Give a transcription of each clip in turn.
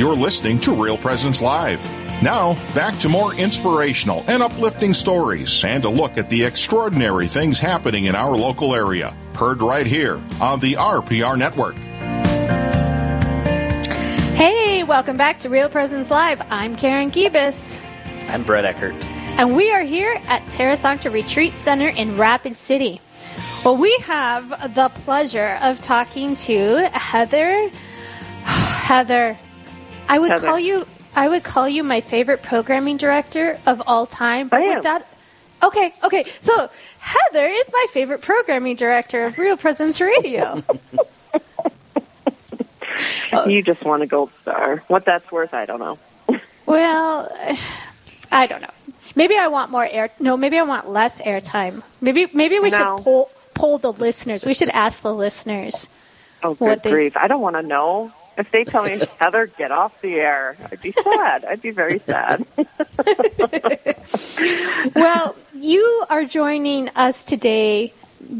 You're listening to Real Presence Live. Now, back to more inspirational and uplifting stories and a look at the extraordinary things happening in our local area. Heard right here on the RPR Network. Hey, welcome back to Real Presence Live. I'm Karen Gibis. I'm Brett Eckert. And we are here at Terra Sancta Retreat Center in Rapid City. Well, we have the pleasure of talking to Heather. Heather, I would Heather. call you. I would call you my favorite programming director of all time. But I am. that, okay, okay. So Heather is my favorite programming director of Real Presence Radio. You just want a gold star. What that's worth, I don't know. Well, I don't know. Maybe I want more air. No, maybe I want less airtime. Maybe maybe we No. should poll poll the listeners. We should ask the listeners. Oh, What good they- grief. I don't want to know. If they tell me, Heather, get off the air, I'd be sad. I'd be very sad. Well, you are joining us today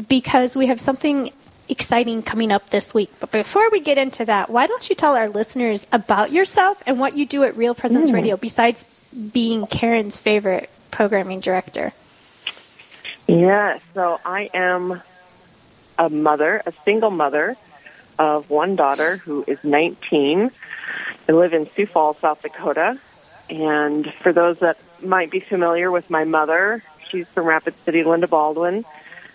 because we have something exciting coming up this week. But before we get into that, why don't you tell our listeners about yourself and what you do at Real Presence Hmm. Radio besides being Karen's favorite programming director? Yes, so I am a mother, a single mother of one daughter who is 19. I live in Sioux Falls, South Dakota. And for those that might be familiar with my mother, she's from Rapid City, Linda Baldwin,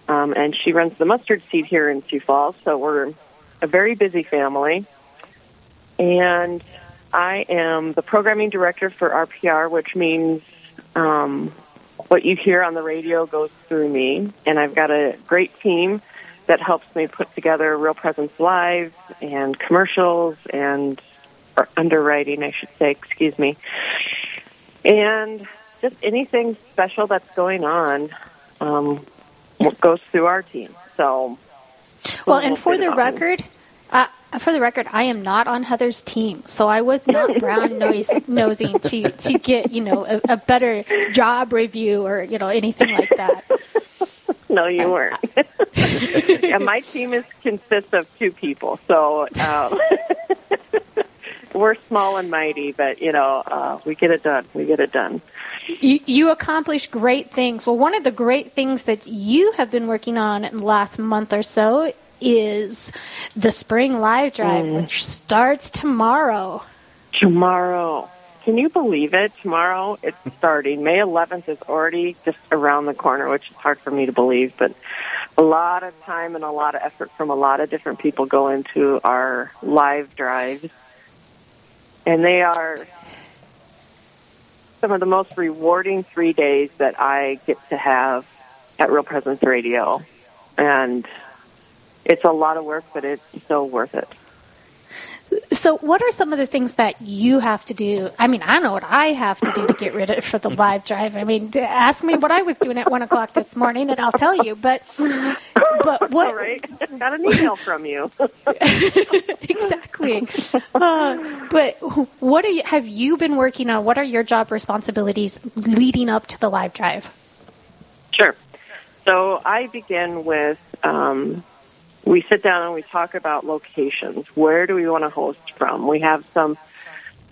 um, and she runs the mustard seed here in Sioux Falls. So we're a very busy family. And I am the programming director for RPR, which means um, what you hear on the radio goes through me. And I've got a great team that helps me put together Real Presence Live and commercials and or underwriting, I should say, excuse me. And just anything special that's going on um, goes through our team. So, Well, and for the record, uh, for the record, I am not on Heather's team, so I was not brown nosing to to get you know a, a better job review or you know anything like that. No, you weren't. And my team is consists of two people, so um, we're small and mighty, but you know uh, we get it done. We get it done. You, you accomplish great things. Well, one of the great things that you have been working on in the last month or so is the spring live drive, which starts tomorrow. Tomorrow, can you believe it? Tomorrow it's starting. May 11th is already just around the corner, which is hard for me to believe, but a lot of time and a lot of effort from a lot of different people go into our live drives. And they are some of the most rewarding three days that I get to have at Real Presence Radio. And it's a lot of work, but it's so worth it. So, what are some of the things that you have to do? I mean, I know what I have to do to get rid of for the live drive. I mean, to ask me what I was doing at one o'clock this morning, and I'll tell you. But, but what All right. Got an email from you. exactly? Uh, but what are you, have you been working on? What are your job responsibilities leading up to the live drive? Sure. So I begin with um, we sit down and we talk about locations. Where do we want to host from? We have some.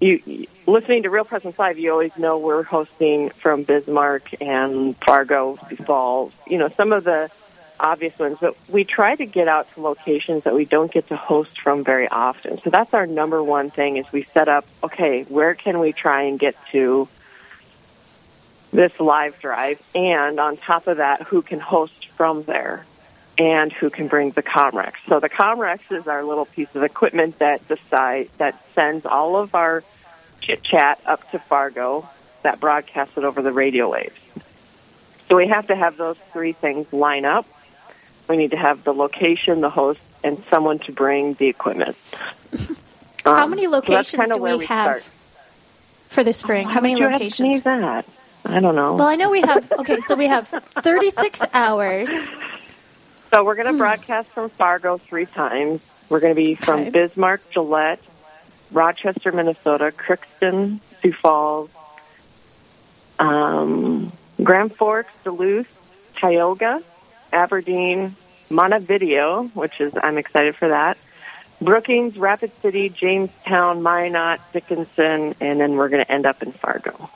You, listening to Real Presence Live, you always know we're hosting from Bismarck and Fargo, Falls. You know some of the obvious ones, but we try to get out to locations that we don't get to host from very often. So that's our number one thing: is we set up. Okay, where can we try and get to? this live drive, and on top of that, who can host from there and who can bring the Comrex. So the Comrex is our little piece of equipment that decide that sends all of our chit chat up to Fargo that broadcasts it over the radio waves. So we have to have those three things line up. We need to have the location, the host, and someone to bring the equipment. How Um, many locations kinda do where we have start. for the spring? How many locations? me that? I don't know. Well, I know we have. Okay, so we have 36 hours. So we're going to broadcast from Fargo three times. We're going to be from Okay. Bismarck, Gillette, Rochester, Minnesota, Crookston, Sioux Falls, um, Grand Forks, Duluth, Tioga, Aberdeen, Montevideo, which is I'm excited for that, Brookings, Rapid City, Jamestown, Minot, Dickinson, and then we're going to end up in Fargo.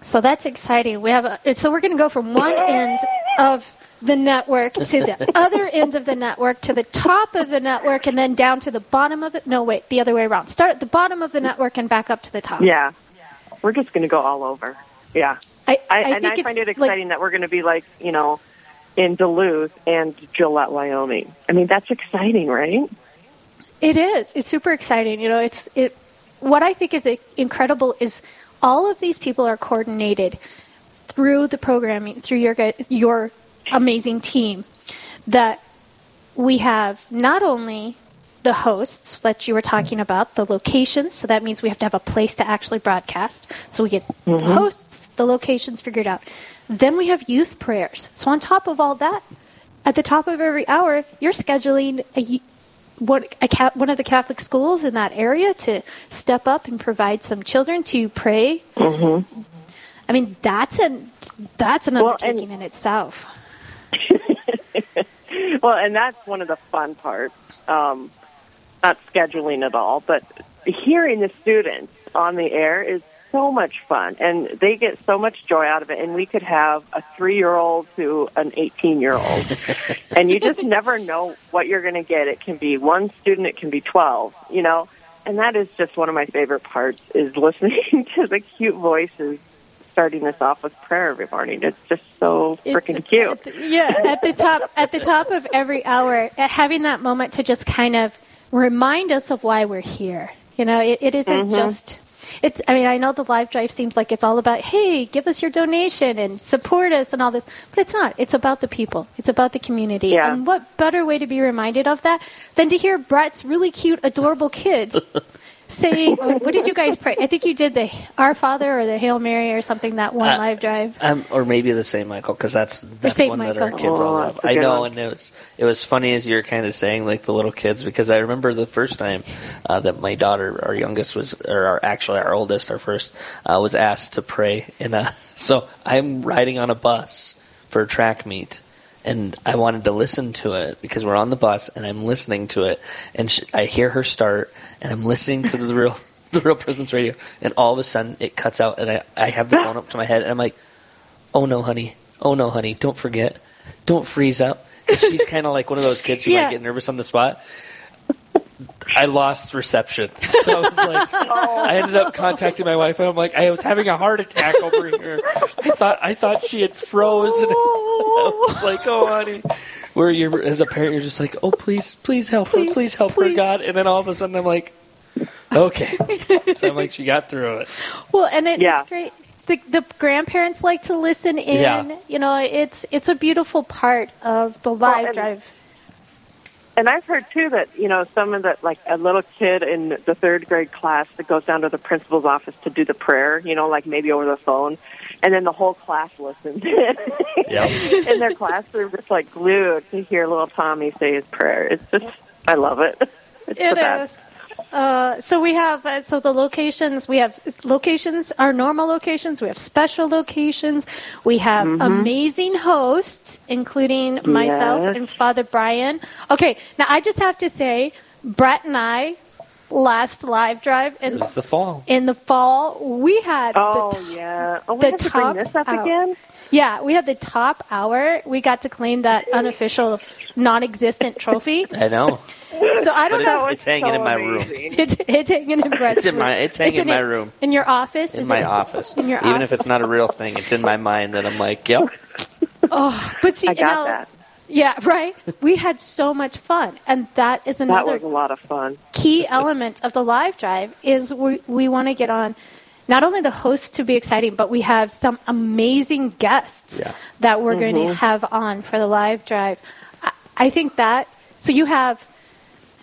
So that's exciting. We have a, so we're going to go from one end of the network to the other end of the network to the top of the network and then down to the bottom of it. No, wait, the other way around. Start at the bottom of the network and back up to the top. Yeah, we're just going to go all over. Yeah, I, I, I and think I find it's it exciting that we're going to be like you know in Duluth and Gillette, Wyoming. I mean, that's exciting, right? It is. It's super exciting. You know, it's it. What I think is incredible is all of these people are coordinated through the programming, through your your amazing team. That we have not only the hosts that you were talking about, the locations. So that means we have to have a place to actually broadcast. So we get the hosts, the locations figured out. Then we have youth prayers. So on top of all that, at the top of every hour, you're scheduling a, what a one of the Catholic schools in that area to step up and provide some children to pray. Mm-hmm. I mean, that's an that's an Well, and- undertaking in itself. Well, and that's one of the fun parts. Um, not scheduling at all, but hearing the students on the air is so much fun, and they get so much joy out of it. And we could have a three-year-old to an eighteen-year-old, and you just never know what you're going to get. It can be one student, it can be twelve, you know. And that is just one of my favorite parts is listening to the cute voices starting this off with prayer every morning. It's just so freaking cute. at the- yeah, at the top at the top of every hour, having that moment to just kind of remind us of why we're here. You know, it, it isn't Mm-hmm. just. It's. I mean, I know the live drive seems like it's all about, hey, give us your donation and support us and all this, but it's not. It's about the people. It's about the community. Yeah. And what better way to be reminded of that than to hear Brett's really cute, adorable kids say, "What did you guys pray?" I think you did the Our Father or the Hail Mary or something that one Uh, live drive. Um, or maybe the Saint Michael because that's that's Saint Michael. that our Michael. kids all Oh, love. that's a I good know, one. and it was it was funny as you were kind of saying like the little kids because I remember the first time uh, that my daughter, our youngest, was or our, actually our oldest, our first, uh, was asked to pray, and uh, so I'm riding on a bus for a track meet. And I wanted to listen to it because we're on the bus, and I'm listening to it, and sh- I hear her start, and I'm listening to the real, the real presence radio, and all of a sudden it cuts out, and I, I have the phone up to my head, and I'm like, oh no, honey. Oh no, honey. Don't forget. Don't freeze up. She's kind of like one of those kids who Yeah. might get nervous on the spot. I lost reception. So I was like, I ended up contacting my wife, and I'm like, I was having a heart attack over here. I thought, I thought she had frozen. I was like, oh, honey. Where you're, as a parent, you're just like, oh, please, please help her, Please, please help her. God. And then all of a sudden, I'm like, okay. So I'm like, she got through it. Well, and it, Yeah. it's great. The, the grandparents like to listen in. Yeah. You know, it's it's a beautiful part of the live and- drive. And I've heard too that you know some of the like a little kid in the third grade class that goes down to the principal's office to do the prayer, you know, like maybe over the phone, and then the whole class listens. Yep. in their class, they're just like glued to hear little Tommy say his prayer. It's just, I love it. It's It the best. is. Uh, so we have uh, so the locations we have locations our normal locations we have special locations we have amazing hosts including myself Yes. and Father Brian. Okay, now I just have to say Brett and I last live drive in was the fall. in the fall we had Oh the t- yeah. Oh, we the have to top bring this up out. again. Yeah, we had the top hour. We got to claim that unofficial, non-existent trophy. I know. So I don't it's, know. it's hanging in my room. It's it's hanging in Brett's It's in my- room. it's hanging in my room. In your office. in Is my it- office. In your Even if it's not a real thing, it's in my mind that I'm like, yep. Oh, but see, I you got know, that. yeah, right. We had so much fun, and that is another. That another was a lot of fun. key element of the live drive. Is we we want to get on. Not only the hosts to be exciting, but we have some amazing guests Yeah. that we're going to mm-hmm. have on for the live drive. I, I think that so you have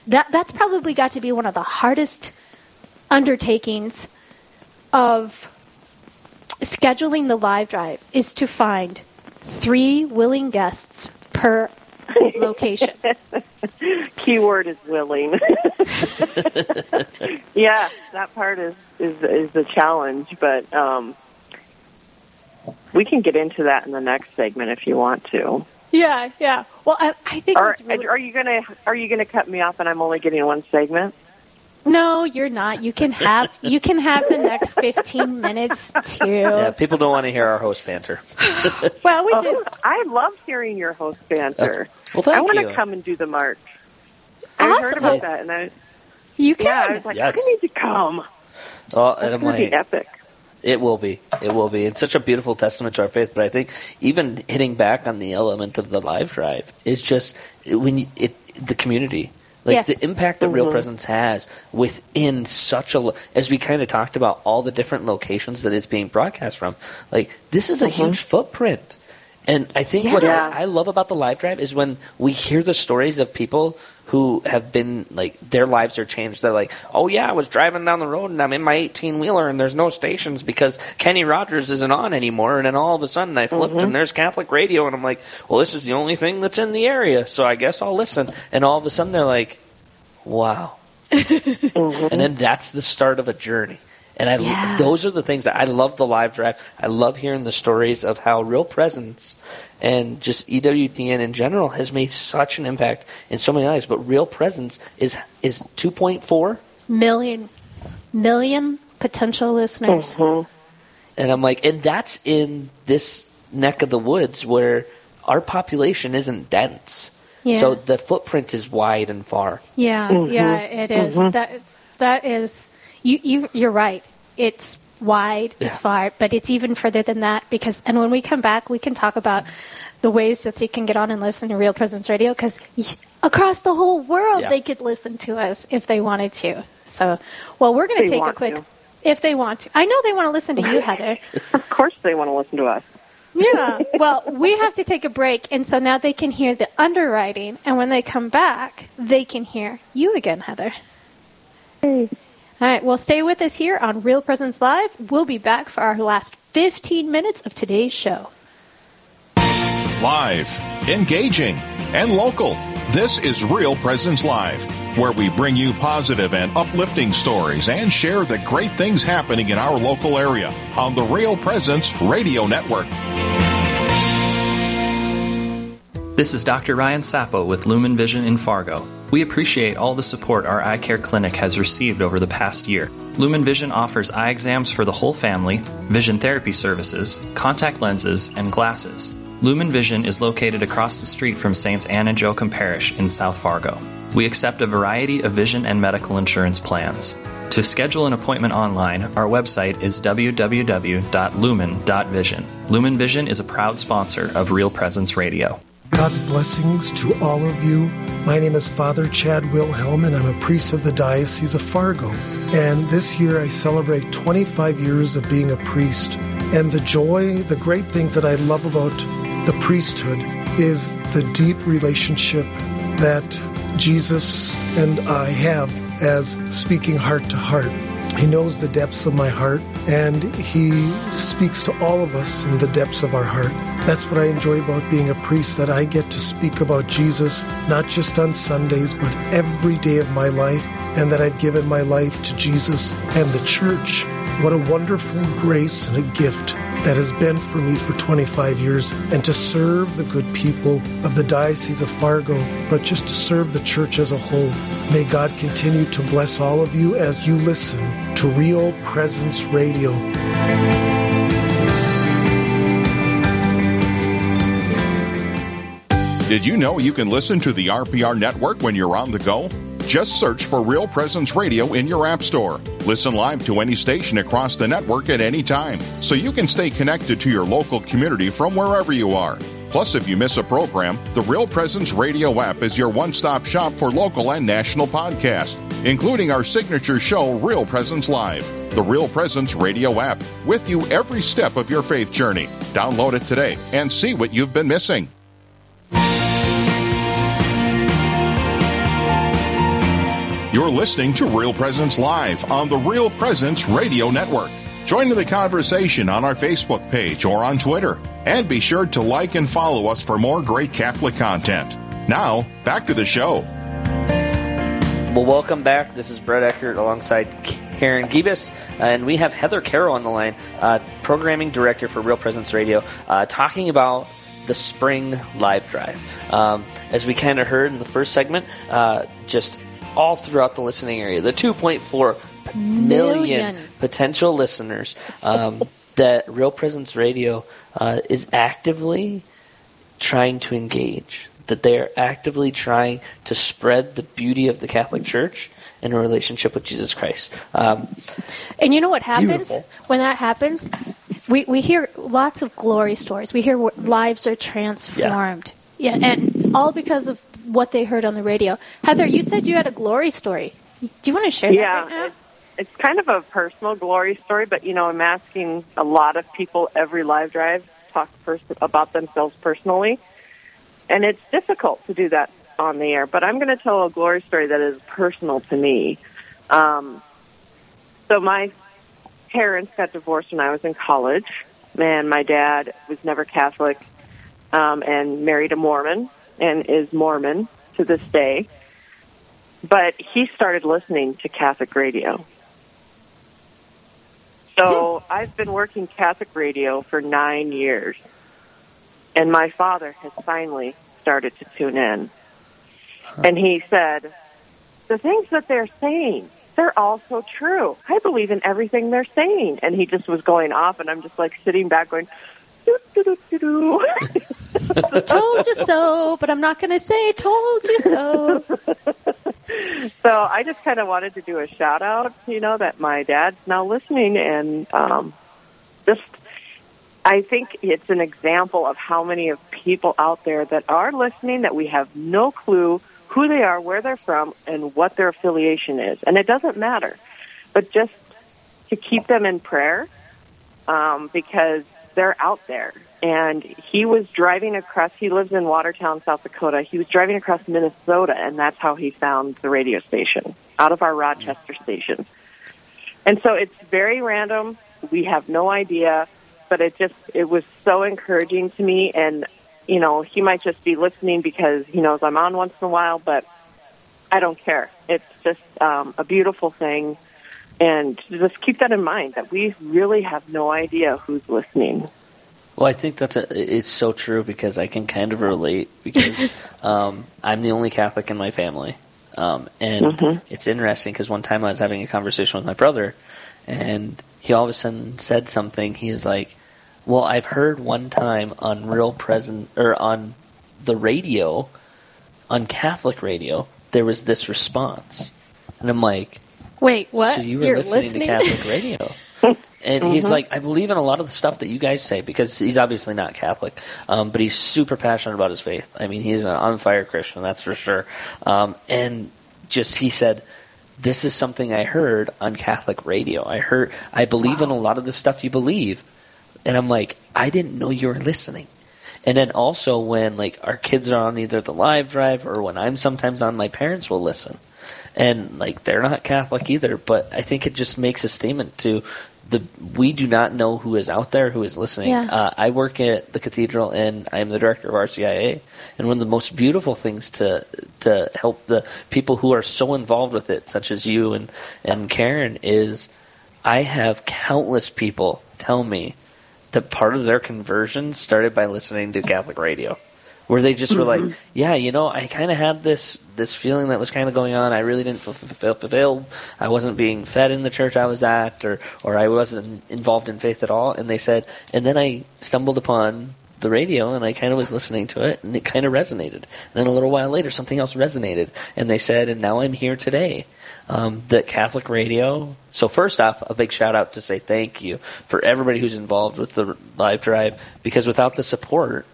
that that's probably got to be one of the hardest undertakings of scheduling the live drive is to find three willing guests per location. Keyword is willing. yeah, that part is is is the challenge, but um, we can get into that in the next segment if you want to. Yeah, yeah. Well, I, I think Are, it's really, are you gonna Are you gonna cut me off and I'm only getting one segment? No, you're not. You can have you can have the next 15 minutes too. Yeah, people don't want to hear our host banter. Well, we Oh, do. I love hearing your host banter. Uh, well, thank I want you. to come and do the march. I Awesome. heard about that, and I You yeah, I can. was like, Yes. I need to come. Oh, and It's I'm gonna be like, epic. It will be. It will be. It's such a beautiful testament to our faith. But I think even hitting back on the element of the live drive is just when you, it the community, like Yes. the impact that Real mm-hmm. Presence has within such a as we kind of talked about all the different locations that it's being broadcast from. Like this is a mm-hmm. huge footprint. And I think what I, I love about the live drive is when we hear the stories of people who have been like their lives are changed. They're like, "Oh yeah, I was driving down the road and I'm in my 18 wheeler and there's no stations because Kenny Rogers isn't on anymore." And then all of a sudden I flipped mm-hmm. and there's Catholic radio and I'm like, "Well, this is the only thing that's in the area, so I guess I'll listen." And all of a sudden they're like, "Wow." Mm-hmm. And then that's the start of a journey. And I, Yeah. those are the things that I love the live drive. I love hearing the stories of how Real Presence and just EWTN in general has made such an impact in so many lives. But Real Presence is is 2.4, Million, million potential listeners. Mm-hmm. and I'm like, and that's in this neck of the woods where our population isn't dense. Yeah. So the footprint is wide and far. Yeah, mm-hmm. yeah, it is. Mm-hmm. That that is you. You you're right. It's wide. It's far, but it's even further than that because. And when we come back, we can talk about the ways that they can get on and listen to Real Presence Radio because across the whole world Yeah. they could listen to us if they wanted to. So, well, we're going to take a quick. to. If they want to, I know they want to listen to you, Heather. Of course, they want to listen to us. Yeah. Well, we have to take a break, and so now they can hear the underwriting, and when they come back, they can hear you again, Heather. All right. Well, stay with us here on Real Presence Live. We'll be back for our last 15 minutes of today's show. Live, engaging, and local. This is Real Presence Live, where we bring you positive and uplifting stories and share the great things happening in our local area on the Real Presence Radio Network. This is Dr. Ryan Sappo with Lumen Vision in Fargo. We appreciate all the support our eye care clinic has received over the past year. Lumen Vision offers eye exams for the whole family, vision therapy services, contact lenses, and glasses. Lumen Vision is located across the street from Saints Anne and Joachim Parish in South Fargo. We accept a variety of vision and medical insurance plans. To schedule an appointment online, our website is www.lumen.vision. Lumen Vision is a proud sponsor of Real Presence Radio. God's blessings to all of you. My name is Father Chad Wilhelm, and I'm a priest of the Diocese of Fargo. And this year I celebrate 25 years of being a priest. And the joy, the great things that I love about the priesthood is the deep relationship that Jesus and I have as speaking heart to heart. He knows the depths of my heart, and He speaks to all of us in the depths of our heart. That's what I enjoy about being a priest, that I get to speak about Jesus, not just on Sundays, but every day of my life, and that I've given my life to Jesus and the church. What a wonderful grace and a gift that has been for me for 25 years, and to serve the good people of the Diocese of Fargo, but just to serve the church as a whole. May God continue to bless all of you as you listen to Real Presence Radio. Did you know you can listen to the RPR network when you're on the go? Just search for Real Presence Radio in your App Store. Listen live to any station across the network at any time, so you can stay connected to your local community from wherever you are. Plus, if you miss a program, the Real Presence Radio app is your one stop shop for local and national podcasts, including our signature show, Real Presence Live. The Real Presence Radio app, with you every step of your faith journey. Download it today and see what you've been missing. You're listening to Real Presence Live on the Real Presence Radio Network. Join in the conversation on our Facebook page or on Twitter. And be sure to like and follow us for more great Catholic content. Now, back to the show. Well, welcome back. This is Brett Eckert alongside Karen Gibis, and we have Heather Carroll on the line, uh, programming director for Real Presence Radio, uh, talking about the spring live drive. Um, as we kind of heard in the first segment, uh, just all throughout the listening area, the 2.4 million, Million. potential listeners um, that Real Presence Radio uh, is actively trying to engage, that they are actively trying to spread the beauty of the Catholic Church in a relationship with Jesus Christ. Um, And you know what happens Beautiful. when that happens? We we hear lots of glory stories. We hear lives are transformed. Yeah. and all because of what they heard on the radio. Heather, you said you had a glory story. Do you want to share that right now? Yeah, it's, it's kind of a personal glory story, but you know, I'm asking a lot of people every live drive talk first about themselves personally, and it's difficult to do that on the air. But I'm going to tell a glory story that is personal to me. Um, so my parents got divorced when I was in college, and my dad was never Catholic um, and married a Mormon and is Mormon to this day but he started listening to Catholic radio. So hmm. I've been working Catholic radio for nine years, and my father has finally started to tune in. And he said, The things that they're saying, they're all so true. I believe in everything they're saying. And he just was going off, and I'm just like sitting back going, doo, doo, doo, doo, doo. told you so, but I'm not going to say told you so. So I just kind of wanted to do a shout out, you know, that my dad's now listening and um, just I think it's an example of how many of people out there that are listening that we have no clue who they are, where they're from, and what their affiliation is. And it doesn't matter. But just to keep them in prayer um, because they're out there. And he was driving across, he lives in Watertown, South Dakota. He was driving across Minnesota, and that's how he found the radio station out of our Rochester station. And so it's very random. We have no idea, but it just, it was so encouraging to me. And, you know, he might just be listening because he knows I'm on once in a while, but I don't care. It's just um, a beautiful thing. And just keep that in mind that we really have no idea who's listening. Well, I think that's a, it's so true because I can kind of relate because um, I'm the only Catholic in my family, um, and it's interesting because one time I was having a conversation with my brother, and he all of a sudden said something. He was like, "Well, I've heard one time on Real Present or on the radio, on Catholic radio, there was this response," and I'm like, Wait, what? so you were You're listening, to Catholic radio. And he's like, I believe in a lot of the stuff that you guys say because he's obviously not Catholic, um, but he's super passionate about his faith. I mean, he's an on fire Christian, that's for sure. Um, and just he said, "This is something I heard on Catholic radio. I heard, I believe in a lot of the stuff you believe." And I'm like, I didn't know you were listening. And then also when like our kids are on either the live drive or when I'm sometimes on, my parents will listen and like they're not Catholic either. But I think it just makes a statement to the we do not know who is out there who is listening. Yeah. Uh, I work at the cathedral and I am the director of RCIA, and one of the most beautiful things to to help the people who are so involved with it, such as you and and Karen, is I have countless people tell me that part of their conversion started by listening to Catholic radio where they just were like, "Yeah, you know, I kind of had this this feeling that was kind of going on. I really didn't feel fulfill- fulfilled. I wasn't being fed in the church I was at, or or I wasn't involved in faith at all." And they said, and then I stumbled upon the radio and I kind of was listening to it and it kind of resonated. And then a little while later, something else resonated, and they said, and now I'm here today. Um, that Catholic radio. So first off, a big shout out to say thank you for everybody who's involved with the live drive because without the support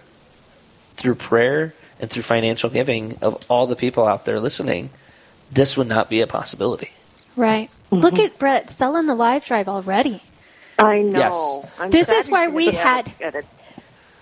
through prayer and through financial giving of all the people out there listening, this would not be a possibility. Right. Mm-hmm. Look at Brett selling the live drive already. I know. Yes. I'm This is why we had- Gotta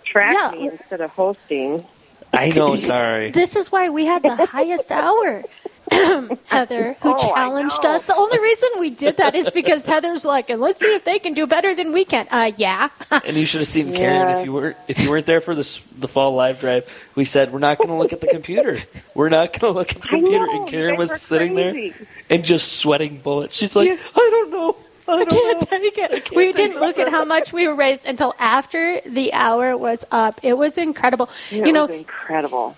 track Yeah. me instead of hosting. I know, sorry. This is why we had the highest hour. Heather, who Oh, challenged us. The only reason we did that is because Heather's like, and let's see if they can do better than we can. Uh, yeah. And you should have seen Karen Yeah. if you weren't if you weren't there for this the fall live drive. We said we're not going to look at the computer. We're not going to look at the computer. know, and Karen was sitting crazy. there and just sweating bullets. She's like, I don't know. I can't take it. we didn't look at how much we were raised until after the hour was up. It was incredible. It you know, incredible.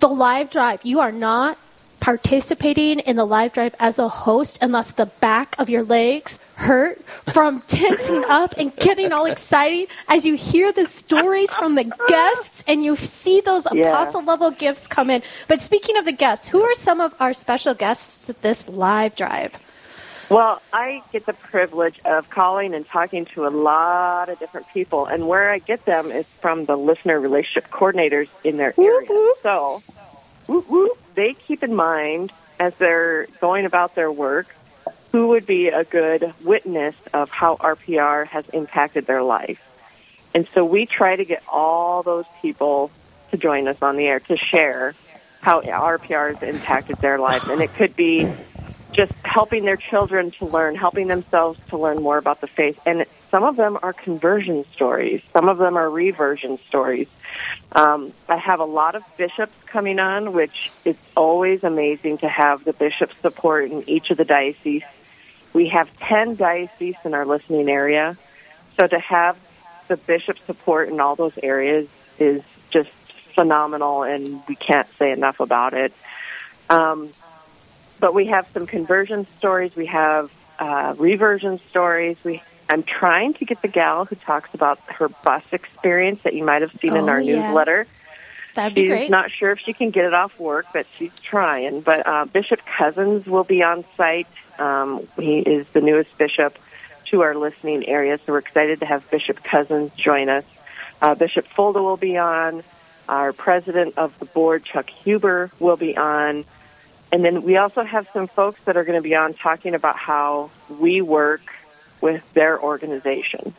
the live drive, you are not participating in the live drive as a host unless the back of your legs hurt from tensing up and getting all excited as you hear the stories from the guests and you see those Yeah. apostle level gifts come in. But speaking of the guests, who are some of our special guests at this live drive? Well, I get the privilege of calling and talking to a lot of different people, and where I get them is from the listener relationship coordinators in their area. So, whoop, whoop, they keep in mind as they're going about their work who would be a good witness of how RPR has impacted their life. And so we try to get all those people to join us on the air to share how RPR has impacted their life. And it could be just helping their children to learn, helping themselves to learn more about the faith. And some of them are conversion stories. Some of them are reversion stories. Um, I have a lot of bishops coming on, which it's always amazing to have the bishop support in each of the dioceses. We have 10 dioceses in our listening area. So to have the bishop support in all those areas is just phenomenal, and we can't say enough about it. Um, but we have some conversion stories. We have uh, reversion stories. We I'm trying to get the gal who talks about her bus experience that you might have seen in Oh, our yeah. newsletter. That'd be She's great. not sure if she can get it off work, but she's trying. But uh, Bishop Cozzens will be on site. Um, he is the newest bishop to our listening area, so we're excited to have Bishop Cozzens join us. Uh, bishop Folda will be on. Our president of the board, Chuck Huber, will be on. And then we also have some folks that are going to be on talking about how we work with their organization.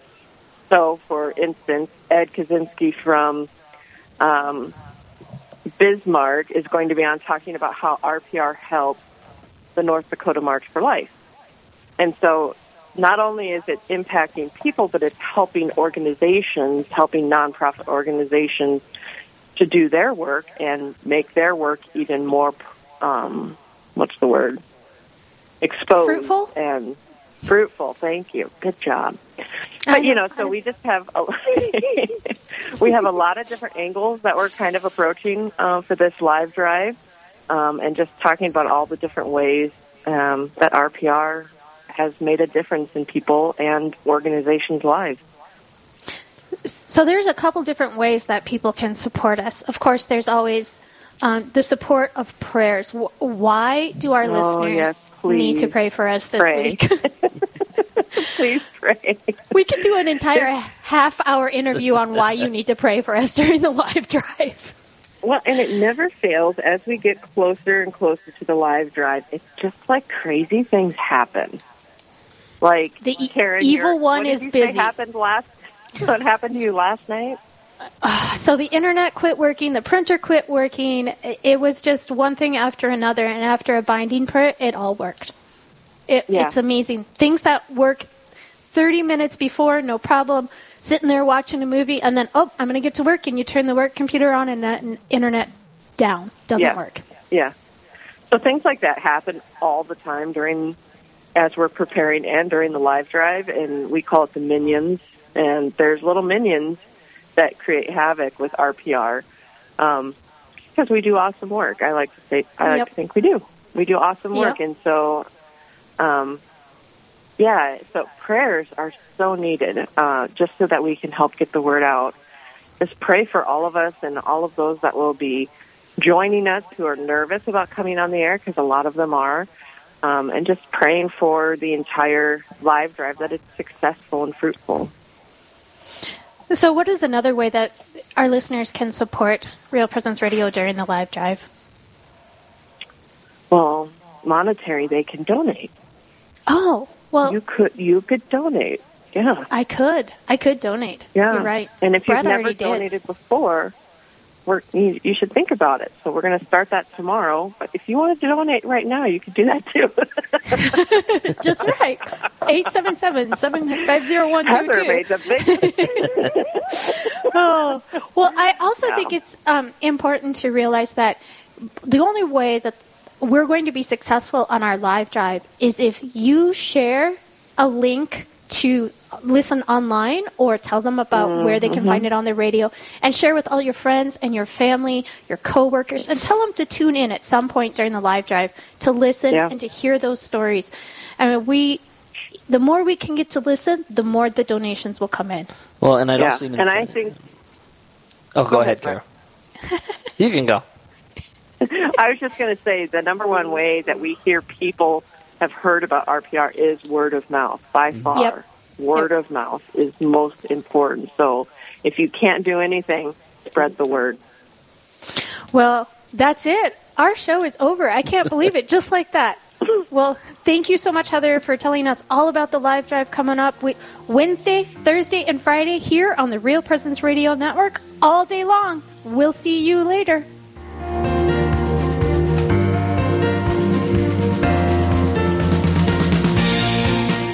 So, for instance, Ed Kaczynski from um, Bismarck is going to be on talking about how RPR helps the North Dakota March for Life. And so not only is it impacting people, but it's helping organizations, helping nonprofit organizations to do their work and make their work even more, um, what's the word? Exposed. Fruitful? And fruitful. Thank you. Good job. But you know, so we just have a, we have a lot of different angles that we're kind of approaching uh, for this live drive, um, and just talking about all the different ways um, that RPR has made a difference in people and organizations' lives. So there's a couple different ways that people can support us. Of course, there's always um, the support of prayers. Why do our Oh, listeners yes, need to pray for us this Pray. week? Please pray. we could do an entire half-hour interview on why you need to pray for us during the live drive. Well, and it never fails as we get closer and closer to the live drive. It's just like crazy things happen. Like The e- Karen, evil one is busy. Happened last. What happened to you last night? So the internet quit working, the printer quit working. It- was just one thing after another, and after a binding print, it all worked. It, Yeah. It's amazing. Things that work 30 minutes before, no problem. Sitting there watching a movie, and then, oh, I'm going to get to work, and you turn the work computer on, and that and internet down. Doesn't Yeah. work. Yeah. So things like that happen all the time during as we're preparing and during the live drive and we call it the minions and there's little minions that create havoc with RPR. Um because we do awesome work. I like to say I like Yep. to think we do. We do awesome work Yep. and so um yeah, so prayers are so needed uh, just so that we can help get the word out. Just pray for all of us and all of those that will be joining us who are nervous about coming on the air because a lot of them are, um, and just praying for the entire live drive that it's successful and fruitful. So, what is another way that our listeners can support Real Presence Radio during the live drive? Well, monetary, they can donate. Oh, well, You could you could donate. Yeah, I could. I could donate. yeah. You're right. And if you've never already did. donated before, we're, you, you should think about it. So we're going to start that tomorrow. But if you want to donate right now, you could do that too. Just right. 877 750 Heather made the big Oh, well, I also think it's um, important to realize that the only way that we're going to be successful on our live drive is if you share a link to listen online or tell them about Mm, where they can mm-hmm. find it on the radio and share with all your friends and your family, your coworkers, and tell them to tune in at some point during the live drive to listen Yeah. and to hear those stories. I mean, we, the more we can get to listen, the more the donations will come in. Well, and I'd yeah, also even and say, I think oh, go, Go ahead, ahead, Carol. you can go. I was just going to say the number one way that we hear people have heard about RPR is word of mouth by far. Yep. Word of mouth is most important. So if you can't do anything, spread the word. Well, that's it. Our show is over. I can't believe it. Just like that. Well, thank you so much, Heather, for telling us all about the live drive coming up Wednesday, Thursday, and Friday here on the Real Presence Radio Network all day long. We'll see you later.